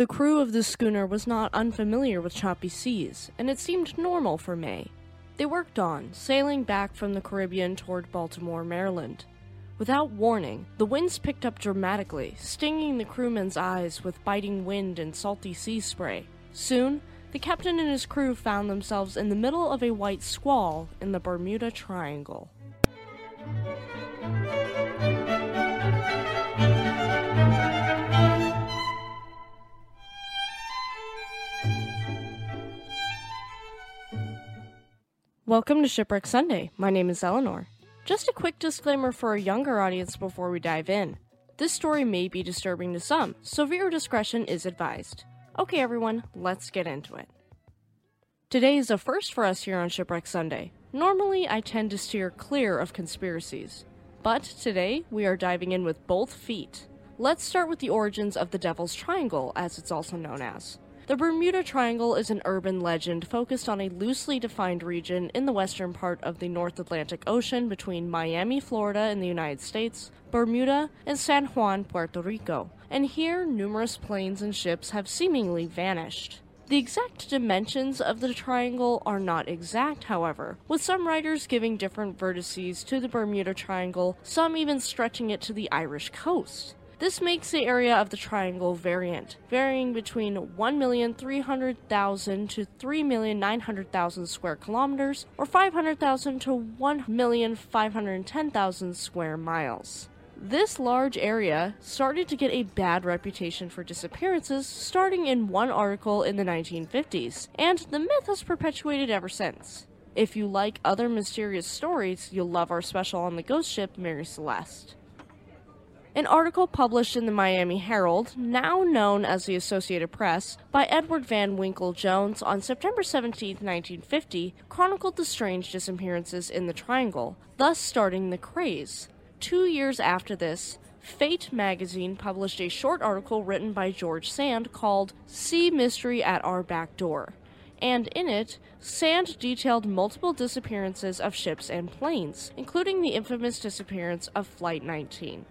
The crew of the schooner was not unfamiliar with choppy seas, and it seemed normal for May. They worked on, sailing back from the Caribbean toward Baltimore, Maryland. Without warning, the winds picked up dramatically, stinging the crewmen's eyes with biting wind and salty sea spray. Soon, the captain and his crew found themselves in the middle of a white squall in the Bermuda Triangle. Welcome to Shipwreck Sunday. My name is Eleanor. Just a quick disclaimer for a younger audience before we dive in. This story may be disturbing to some, so viewer discretion is advised. Okay, everyone, let's get into it. Today is a first for us here on Shipwreck Sunday. Normally, I tend to steer clear of conspiracies, but today we are diving in with both feet. Let's start with the origins of the Devil's Triangle, as it's also known as. The Bermuda Triangle is an urban legend focused on a loosely defined region in the western part of the North Atlantic Ocean between Miami, Florida, in the United States, Bermuda, and San Juan, Puerto Rico. And here, numerous planes and ships have seemingly vanished. The exact dimensions of the triangle are not exact, however, with some writers giving different vertices to the Bermuda Triangle, some even stretching it to the Irish coast. This makes the area of the triangle variant, varying between 1,300,000 to 3,900,000 square kilometers, or 500,000 to 1,510,000 square miles. This large area started to get a bad reputation for disappearances starting in one article in the 1950s, and the myth has perpetuated ever since. If you like other mysterious stories, you'll love our special on the ghost ship Mary Celeste. An article published in the Miami Herald, now known as the Associated Press, by Edward Van Winkle Jones on September 17, 1950, chronicled the strange disappearances in the Triangle, thus starting the craze. Two years after this, Fate magazine published a short article written by George Sand called Sea Mystery at Our Back Door. And in it, Sand detailed multiple disappearances of ships and planes, including the infamous disappearance of Flight 19.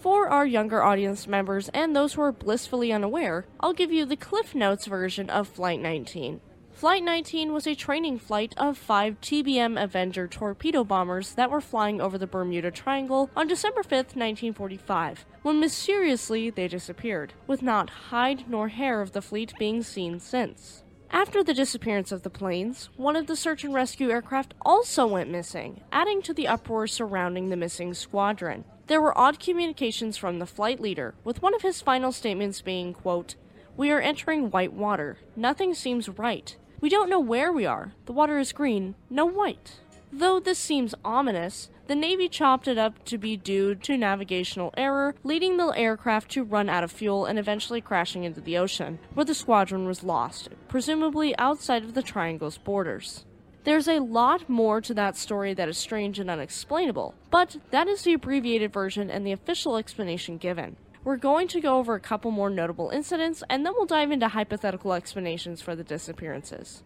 For our younger audience members and those who are blissfully unaware, I'll give you the Cliff Notes version of Flight 19. Flight 19 was a training flight of five TBM Avenger torpedo bombers that were flying over the Bermuda Triangle on December 5, 1945, when mysteriously they disappeared, with not hide nor hair of the fleet being seen since. After the disappearance of the planes, one of the search and rescue aircraft also went missing, adding to the uproar surrounding the missing squadron. There were odd communications from the flight leader, with one of his final statements being, quote, We are entering white water. Nothing seems right. We don't know where we are. The water is green, no white. Though this seems ominous, the Navy chopped it up to be due to navigational error, leading the aircraft to run out of fuel and eventually crashing into the ocean, where the squadron was lost, presumably outside of the Triangle's borders. There's a lot more to that story that is strange and unexplainable, but that is the abbreviated version and the official explanation given. We're going to go over a couple more notable incidents and then we'll dive into hypothetical explanations for the disappearances.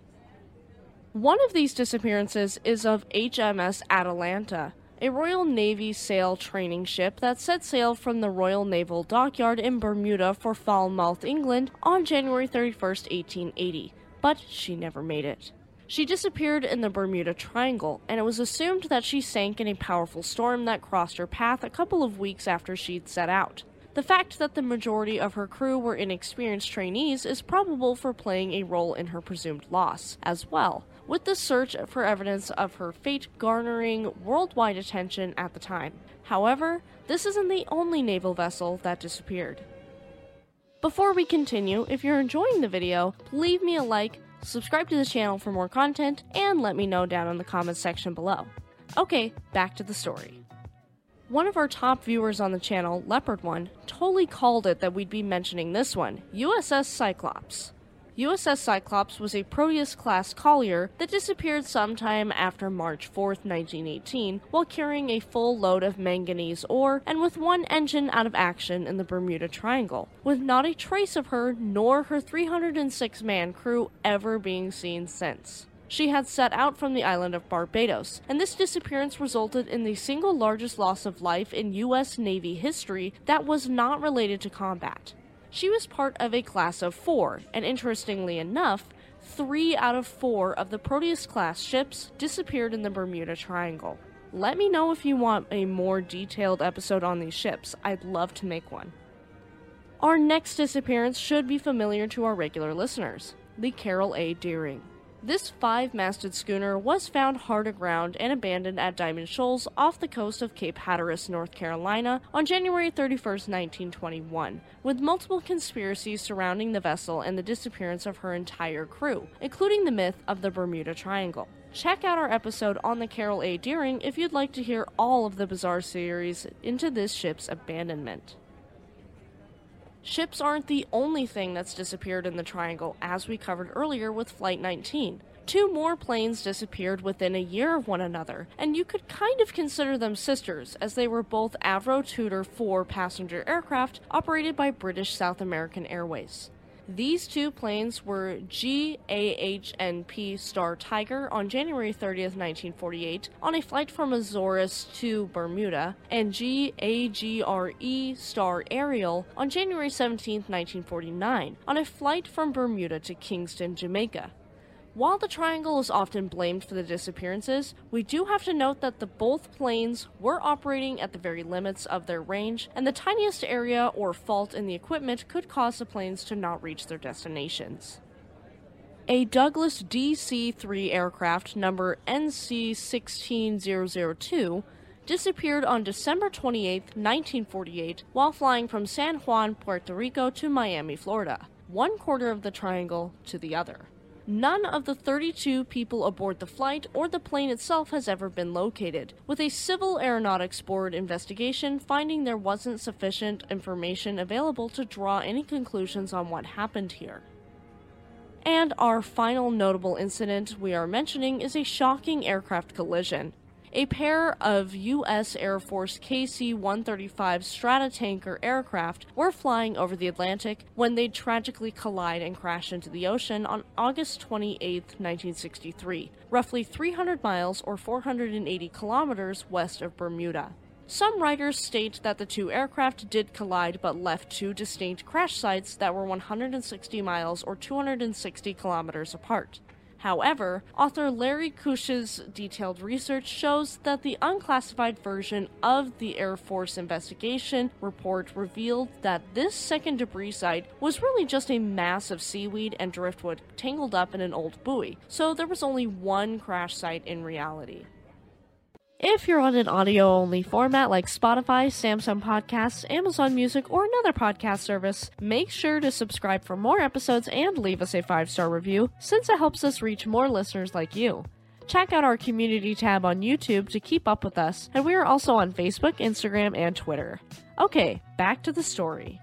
One of these disappearances is of HMS Atalanta, a Royal Navy sail training ship that set sail from the Royal Naval Dockyard in Bermuda for Falmouth, England on January 31, 1880, but she never made it. She disappeared in the Bermuda Triangle, and it was assumed that she sank in a powerful storm that crossed her path a couple of weeks after she'd set out. The fact that the majority of her crew were inexperienced trainees is probable for playing a role in her presumed loss, as well, with the search for evidence of her fate garnering worldwide attention at the time. However, this isn't the only naval vessel that disappeared. Before we continue, if you're enjoying the video, leave me a like, subscribe to the channel for more content, and let me know down in the comments section below. Okay, back to the story. One of our top viewers on the channel, Leopard One, totally called it that we'd be mentioning this one USS Cyclops. USS Cyclops was a Proteus class collier that disappeared sometime after March 4, 1918, while carrying a full load of manganese ore and with one engine out of action in the Bermuda Triangle, with not a trace of her nor her 306 man crew ever being seen since. She had set out from the island of Barbados, and this disappearance resulted in the single largest loss of life in U.S. Navy history that was not related to combat. She was part of a class of four, and interestingly enough, three out of four of the Proteus class ships disappeared in the Bermuda Triangle. Let me know if you want a more detailed episode on these ships. I'd love to make one. Our next disappearance should be familiar to our regular listeners the Carroll A. Deering. This five masted schooner was found hard aground and abandoned at Diamond Shoals off the coast of Cape Hatteras, North Carolina, on January 31, 1921, with multiple conspiracies surrounding the vessel and the disappearance of her entire crew, including the myth of the Bermuda Triangle. Check out our episode on the Carroll A. Deering if you'd like to hear all of the bizarre series into this ship's abandonment. Ships aren't the only thing that's disappeared in the Triangle, as we covered earlier with Flight 19. Two more planes disappeared within a year of one another, and you could kind of consider them sisters, as they were both Avro Tudor 4 passenger aircraft operated by British South American Airways. These two planes were GAHNP Star Tiger on January 30th, 1948, on a flight from Azores to Bermuda, and GAGRE Star Ariel on January 17th, 1949, on a flight from Bermuda to Kingston, Jamaica. While the triangle is often blamed for the disappearances, we do have to note that the both planes were operating at the very limits of their range, and the tiniest area or fault in the equipment could cause the planes to not reach their destinations. A Douglas DC 3 aircraft number NC 16002 disappeared on December 28, 1948, while flying from San Juan, Puerto Rico to Miami, Florida, one quarter of the triangle to the other. None of the 32 people aboard the flight or the plane itself has ever been located, with a Civil Aeronautics Board investigation finding there wasn't sufficient information available to draw any conclusions on what happened here. And our final notable incident we are mentioning is a shocking aircraft collision a pair of U.S. Air Force KC 135 Stratotanker aircraft were flying over the Atlantic when they tragically collide and crash into the ocean on August 28, 1963, roughly 300 miles or 480 kilometers west of Bermuda. Some writers state that the two aircraft did collide but left two distinct crash sites that were 160 miles or 260 kilometers apart. However, author Larry Kusche's detailed research shows that the unclassified version of the Air Force investigation report revealed that this second debris site was really just a mass of seaweed and driftwood tangled up in an old buoy, so there was only one crash site in reality. If you're on an audio only format like Spotify, Samsung Podcasts, Amazon Music, or another podcast service, make sure to subscribe for more episodes and leave us a five star review since it helps us reach more listeners like you. Check out our community tab on YouTube to keep up with us, and we are also on Facebook, Instagram, and Twitter. Okay, back to the story.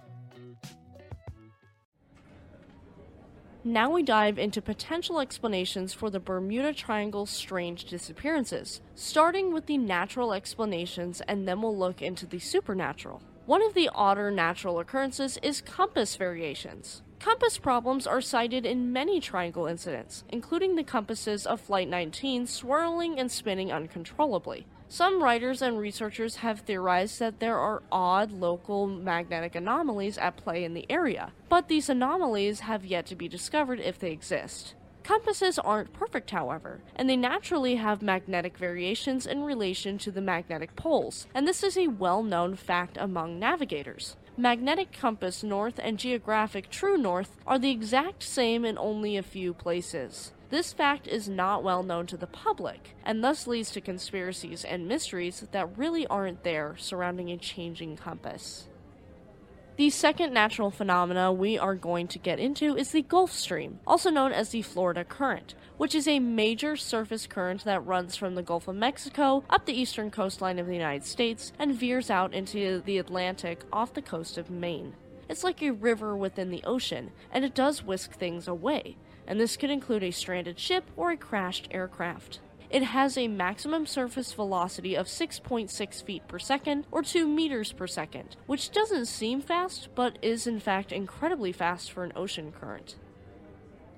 Now we dive into potential explanations for the Bermuda Triangle's strange disappearances, starting with the natural explanations and then we'll look into the supernatural. One of the odder natural occurrences is compass variations. Compass problems are cited in many triangle incidents, including the compasses of Flight 19 swirling and spinning uncontrollably. Some writers and researchers have theorized that there are odd local magnetic anomalies at play in the area, but these anomalies have yet to be discovered if they exist. Compasses aren't perfect, however, and they naturally have magnetic variations in relation to the magnetic poles, and this is a well known fact among navigators. Magnetic compass north and geographic true north are the exact same in only a few places. This fact is not well known to the public, and thus leads to conspiracies and mysteries that really aren't there surrounding a changing compass. The second natural phenomena we are going to get into is the Gulf Stream, also known as the Florida Current, which is a major surface current that runs from the Gulf of Mexico up the eastern coastline of the United States and veers out into the Atlantic off the coast of Maine. It's like a river within the ocean, and it does whisk things away, and this could include a stranded ship or a crashed aircraft. It has a maximum surface velocity of 6.6 feet per second or 2 meters per second, which doesn't seem fast, but is in fact incredibly fast for an ocean current.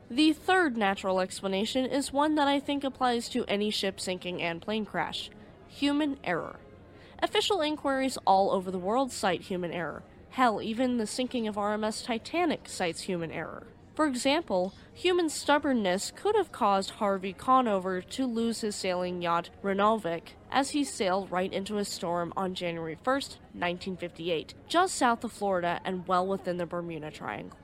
The third natural explanation is one that I think applies to any ship sinking and plane crash human error. Official inquiries all over the world cite human error, Hell, even the sinking of RMS Titanic cites human error. For example, human stubbornness could have caused Harvey Conover to lose his sailing yacht Revonoc as he sailed right into a storm on January 1, 1958, just south of Florida and well within the Bermuda Triangle.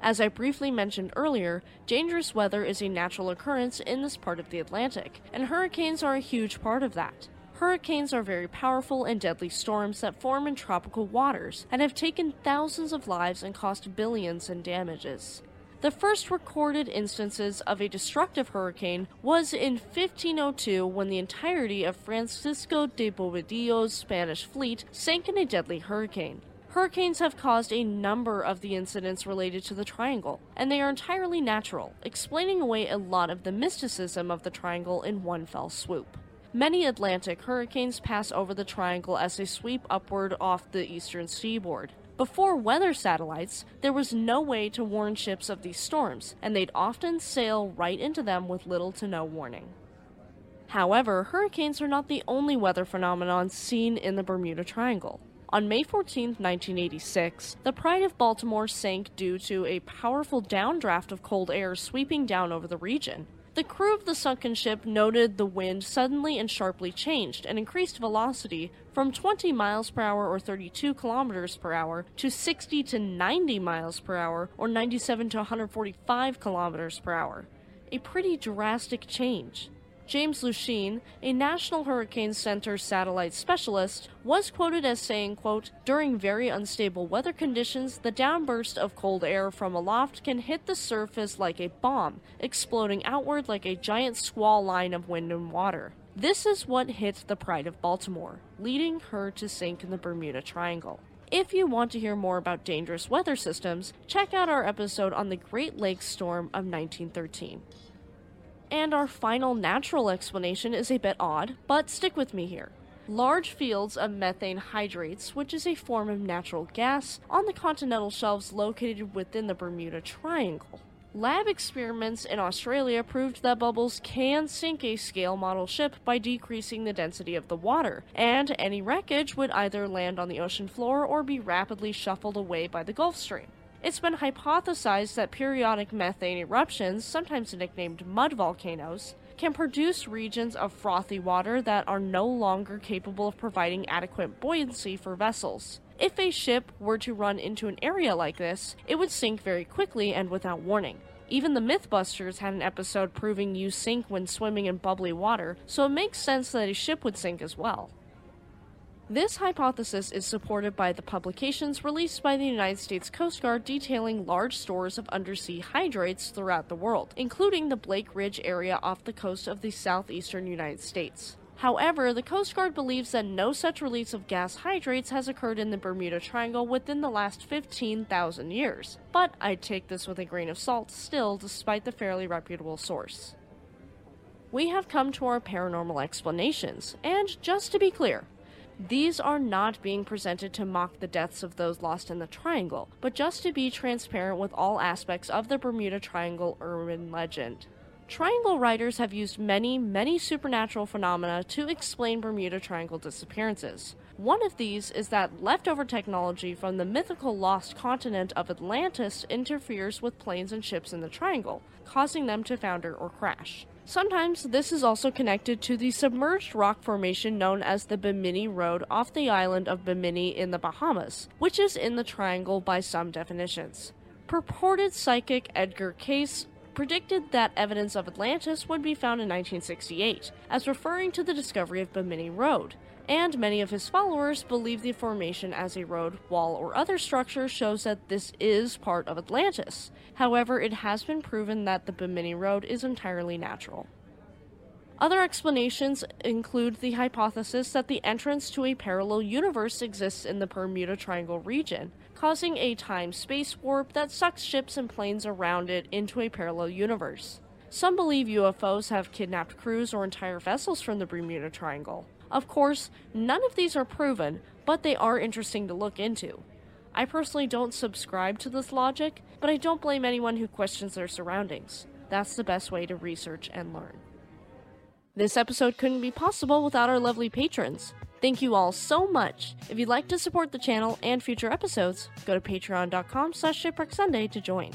As I briefly mentioned earlier, dangerous weather is a natural occurrence in this part of the Atlantic, and hurricanes are a huge part of that. Hurricanes are very powerful and deadly storms that form in tropical waters and have taken thousands of lives and cost billions in damages. The first recorded instances of a destructive hurricane was in 1502 when the entirety of Francisco de Bobadilla's Spanish fleet sank in a deadly hurricane. Hurricanes have caused a number of the incidents related to the triangle, and they are entirely natural, explaining away a lot of the mysticism of the triangle in one fell swoop. Many Atlantic hurricanes pass over the triangle as they sweep upward off the eastern seaboard. Before weather satellites, there was no way to warn ships of these storms, and they'd often sail right into them with little to no warning. However, hurricanes are not the only weather phenomenon seen in the Bermuda Triangle. On May 14, 1986, the Pride of Baltimore sank due to a powerful downdraft of cold air sweeping down over the region. The crew of the sunken ship noted the wind suddenly and sharply changed and increased velocity from 20 miles per hour or 32 kilometers per hour to 60 to 90 miles per hour or 97 to 145 kilometers per hour. A pretty drastic change. James Lushine, a National Hurricane Center satellite specialist, was quoted as saying, quote, During very unstable weather conditions, the downburst of cold air from aloft can hit the surface like a bomb, exploding outward like a giant squall line of wind and water. This is what hit the Pride of Baltimore, leading her to sink in the Bermuda Triangle. If you want to hear more about dangerous weather systems, check out our episode on the Great Lakes storm of 1913. And our final natural explanation is a bit odd, but stick with me here. Large fields of methane hydrates, which is a form of natural gas, on the continental shelves located within the Bermuda Triangle. Lab experiments in Australia proved that bubbles can sink a scale model ship by decreasing the density of the water, and any wreckage would either land on the ocean floor or be rapidly shuffled away by the Gulf Stream. It's been hypothesized that periodic methane eruptions, sometimes nicknamed mud volcanoes, can produce regions of frothy water that are no longer capable of providing adequate buoyancy for vessels. If a ship were to run into an area like this, it would sink very quickly and without warning. Even the Mythbusters had an episode proving you sink when swimming in bubbly water, so it makes sense that a ship would sink as well. This hypothesis is supported by the publications released by the United States Coast Guard detailing large stores of undersea hydrates throughout the world, including the Blake Ridge area off the coast of the southeastern United States. However, the Coast Guard believes that no such release of gas hydrates has occurred in the Bermuda Triangle within the last 15,000 years. But I'd take this with a grain of salt still, despite the fairly reputable source. We have come to our paranormal explanations, and just to be clear, these are not being presented to mock the deaths of those lost in the Triangle, but just to be transparent with all aspects of the Bermuda Triangle urban legend. Triangle writers have used many, many supernatural phenomena to explain Bermuda Triangle disappearances. One of these is that leftover technology from the mythical lost continent of Atlantis interferes with planes and ships in the Triangle, causing them to founder or crash. Sometimes this is also connected to the submerged rock formation known as the Bimini Road off the island of Bimini in the Bahamas, which is in the triangle by some definitions. Purported psychic Edgar Cayce predicted that evidence of Atlantis would be found in 1968, as referring to the discovery of Bimini Road, and many of his followers believe the formation as a road, wall, or other structure shows that this is part of Atlantis. However, it has been proven that the Bimini Road is entirely natural. Other explanations include the hypothesis that the entrance to a parallel universe exists in the Bermuda Triangle region, causing a time space warp that sucks ships and planes around it into a parallel universe. Some believe UFOs have kidnapped crews or entire vessels from the Bermuda Triangle. Of course, none of these are proven, but they are interesting to look into. I personally don't subscribe to this logic, but I don't blame anyone who questions their surroundings. That's the best way to research and learn. This episode couldn't be possible without our lovely patrons. Thank you all so much. If you'd like to support the channel and future episodes, go to patreon.com slash shipwrecksunday to join.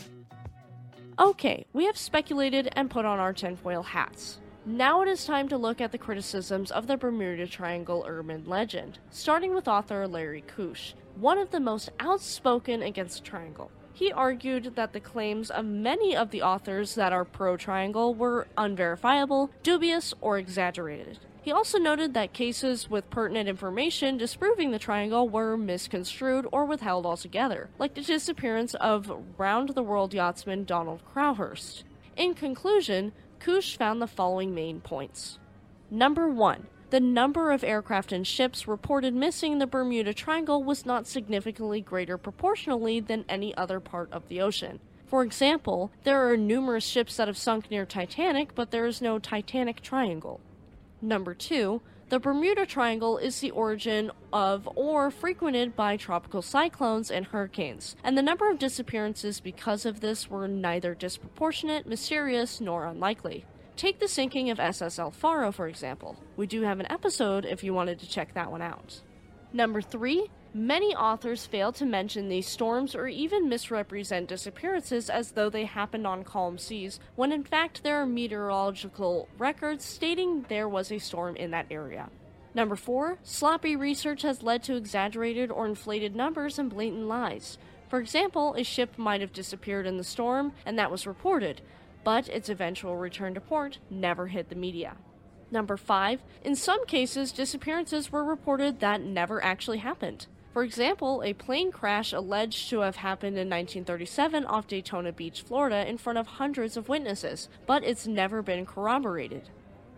Okay, we have speculated and put on our tinfoil hats. Now it is time to look at the criticisms of the Bermuda Triangle urban legend, starting with author Larry Kusche, one of the most outspoken against triangle. He argued that the claims of many of the authors that are pro triangle were unverifiable, dubious, or exaggerated. He also noted that cases with pertinent information disproving the triangle were misconstrued or withheld altogether, like the disappearance of round the world yachtsman Donald Crowhurst. In conclusion, Kusche found the following main points. Number 1. The number of aircraft and ships reported missing in the Bermuda Triangle was not significantly greater proportionally than any other part of the ocean. For example, there are numerous ships that have sunk near Titanic, but there is no Titanic Triangle. Number two, the Bermuda Triangle is the origin of or frequented by tropical cyclones and hurricanes, and the number of disappearances because of this were neither disproportionate, mysterious, nor unlikely. Take the sinking of SS El Faro, for example. We do have an episode if you wanted to check that one out. Number three, Many authors fail to mention these storms or even misrepresent disappearances as though they happened on calm seas, when in fact there are meteorological records stating there was a storm in that area. Number 4. Sloppy research has led to exaggerated or inflated numbers and blatant lies. For example, a ship might have disappeared in the storm, and that was reported, but its eventual return to port never hit the media. Number 5. In some cases, disappearances were reported that never actually happened. For example, a plane crash alleged to have happened in 1937 off Daytona Beach, Florida, in front of hundreds of witnesses, but it's never been corroborated.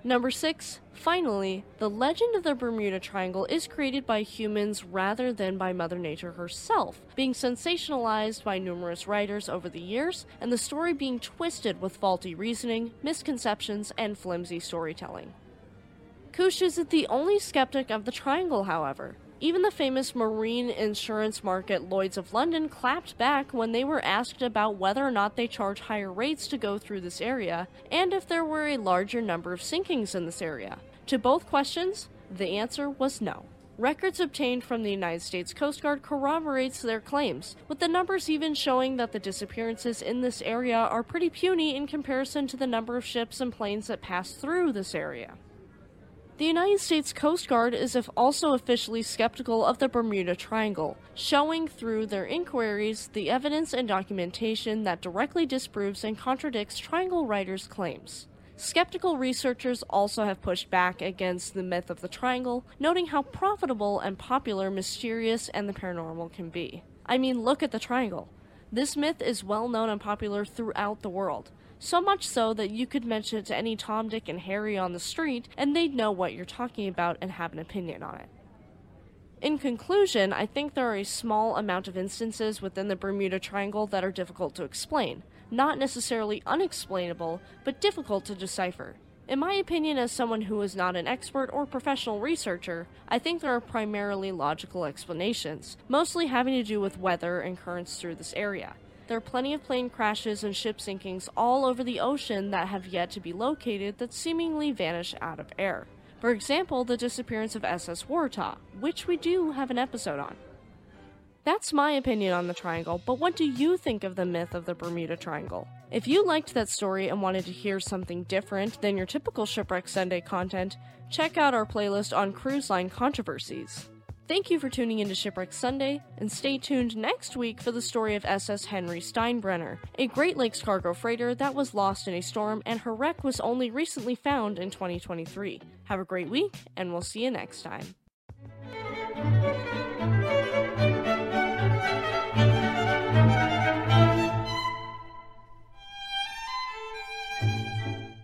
Number 6. Finally, the legend of the Bermuda Triangle is created by humans rather than by Mother Nature herself, being sensationalized by numerous writers over the years, and the story being twisted with faulty reasoning, misconceptions, and flimsy storytelling. Kusche isn't the only skeptic of the triangle, however. Even the famous marine insurance market Lloyd's of London clapped back when they were asked about whether or not they charge higher rates to go through this area and if there were a larger number of sinkings in this area. To both questions, the answer was no. Records obtained from the United States Coast Guard corroborates their claims, with the numbers even showing that the disappearances in this area are pretty puny in comparison to the number of ships and planes that pass through this area. The United States Coast Guard is also officially skeptical of the Bermuda Triangle, showing through their inquiries the evidence and documentation that directly disproves and contradicts Triangle writers' claims. Skeptical researchers also have pushed back against the myth of the triangle, noting how profitable and popular mysterious and the paranormal can be. I mean, look at the triangle. This myth is well known and popular throughout the world. So much so that you could mention it to any Tom, Dick, and Harry on the street, and they'd know what you're talking about and have an opinion on it. In conclusion, I think there are a small amount of instances within the Bermuda Triangle that are difficult to explain. Not necessarily unexplainable, but difficult to decipher. In my opinion, as someone who is not an expert or professional researcher, I think there are primarily logical explanations, mostly having to do with weather and currents through this area. There are plenty of plane crashes and ship sinkings all over the ocean that have yet to be located that seemingly vanish out of air. For example, the disappearance of SS Waratah, which we do have an episode on. That's my opinion on the triangle, but what do you think of the myth of the Bermuda Triangle? If you liked that story and wanted to hear something different than your typical Shipwreck Sunday content, check out our playlist on cruise line controversies. Thank you for tuning into Shipwreck Sunday, and stay tuned next week for the story of SS Henry Steinbrenner, a Great Lakes cargo freighter that was lost in a storm and her wreck was only recently found in 2023. Have a great week, and we'll see you next time.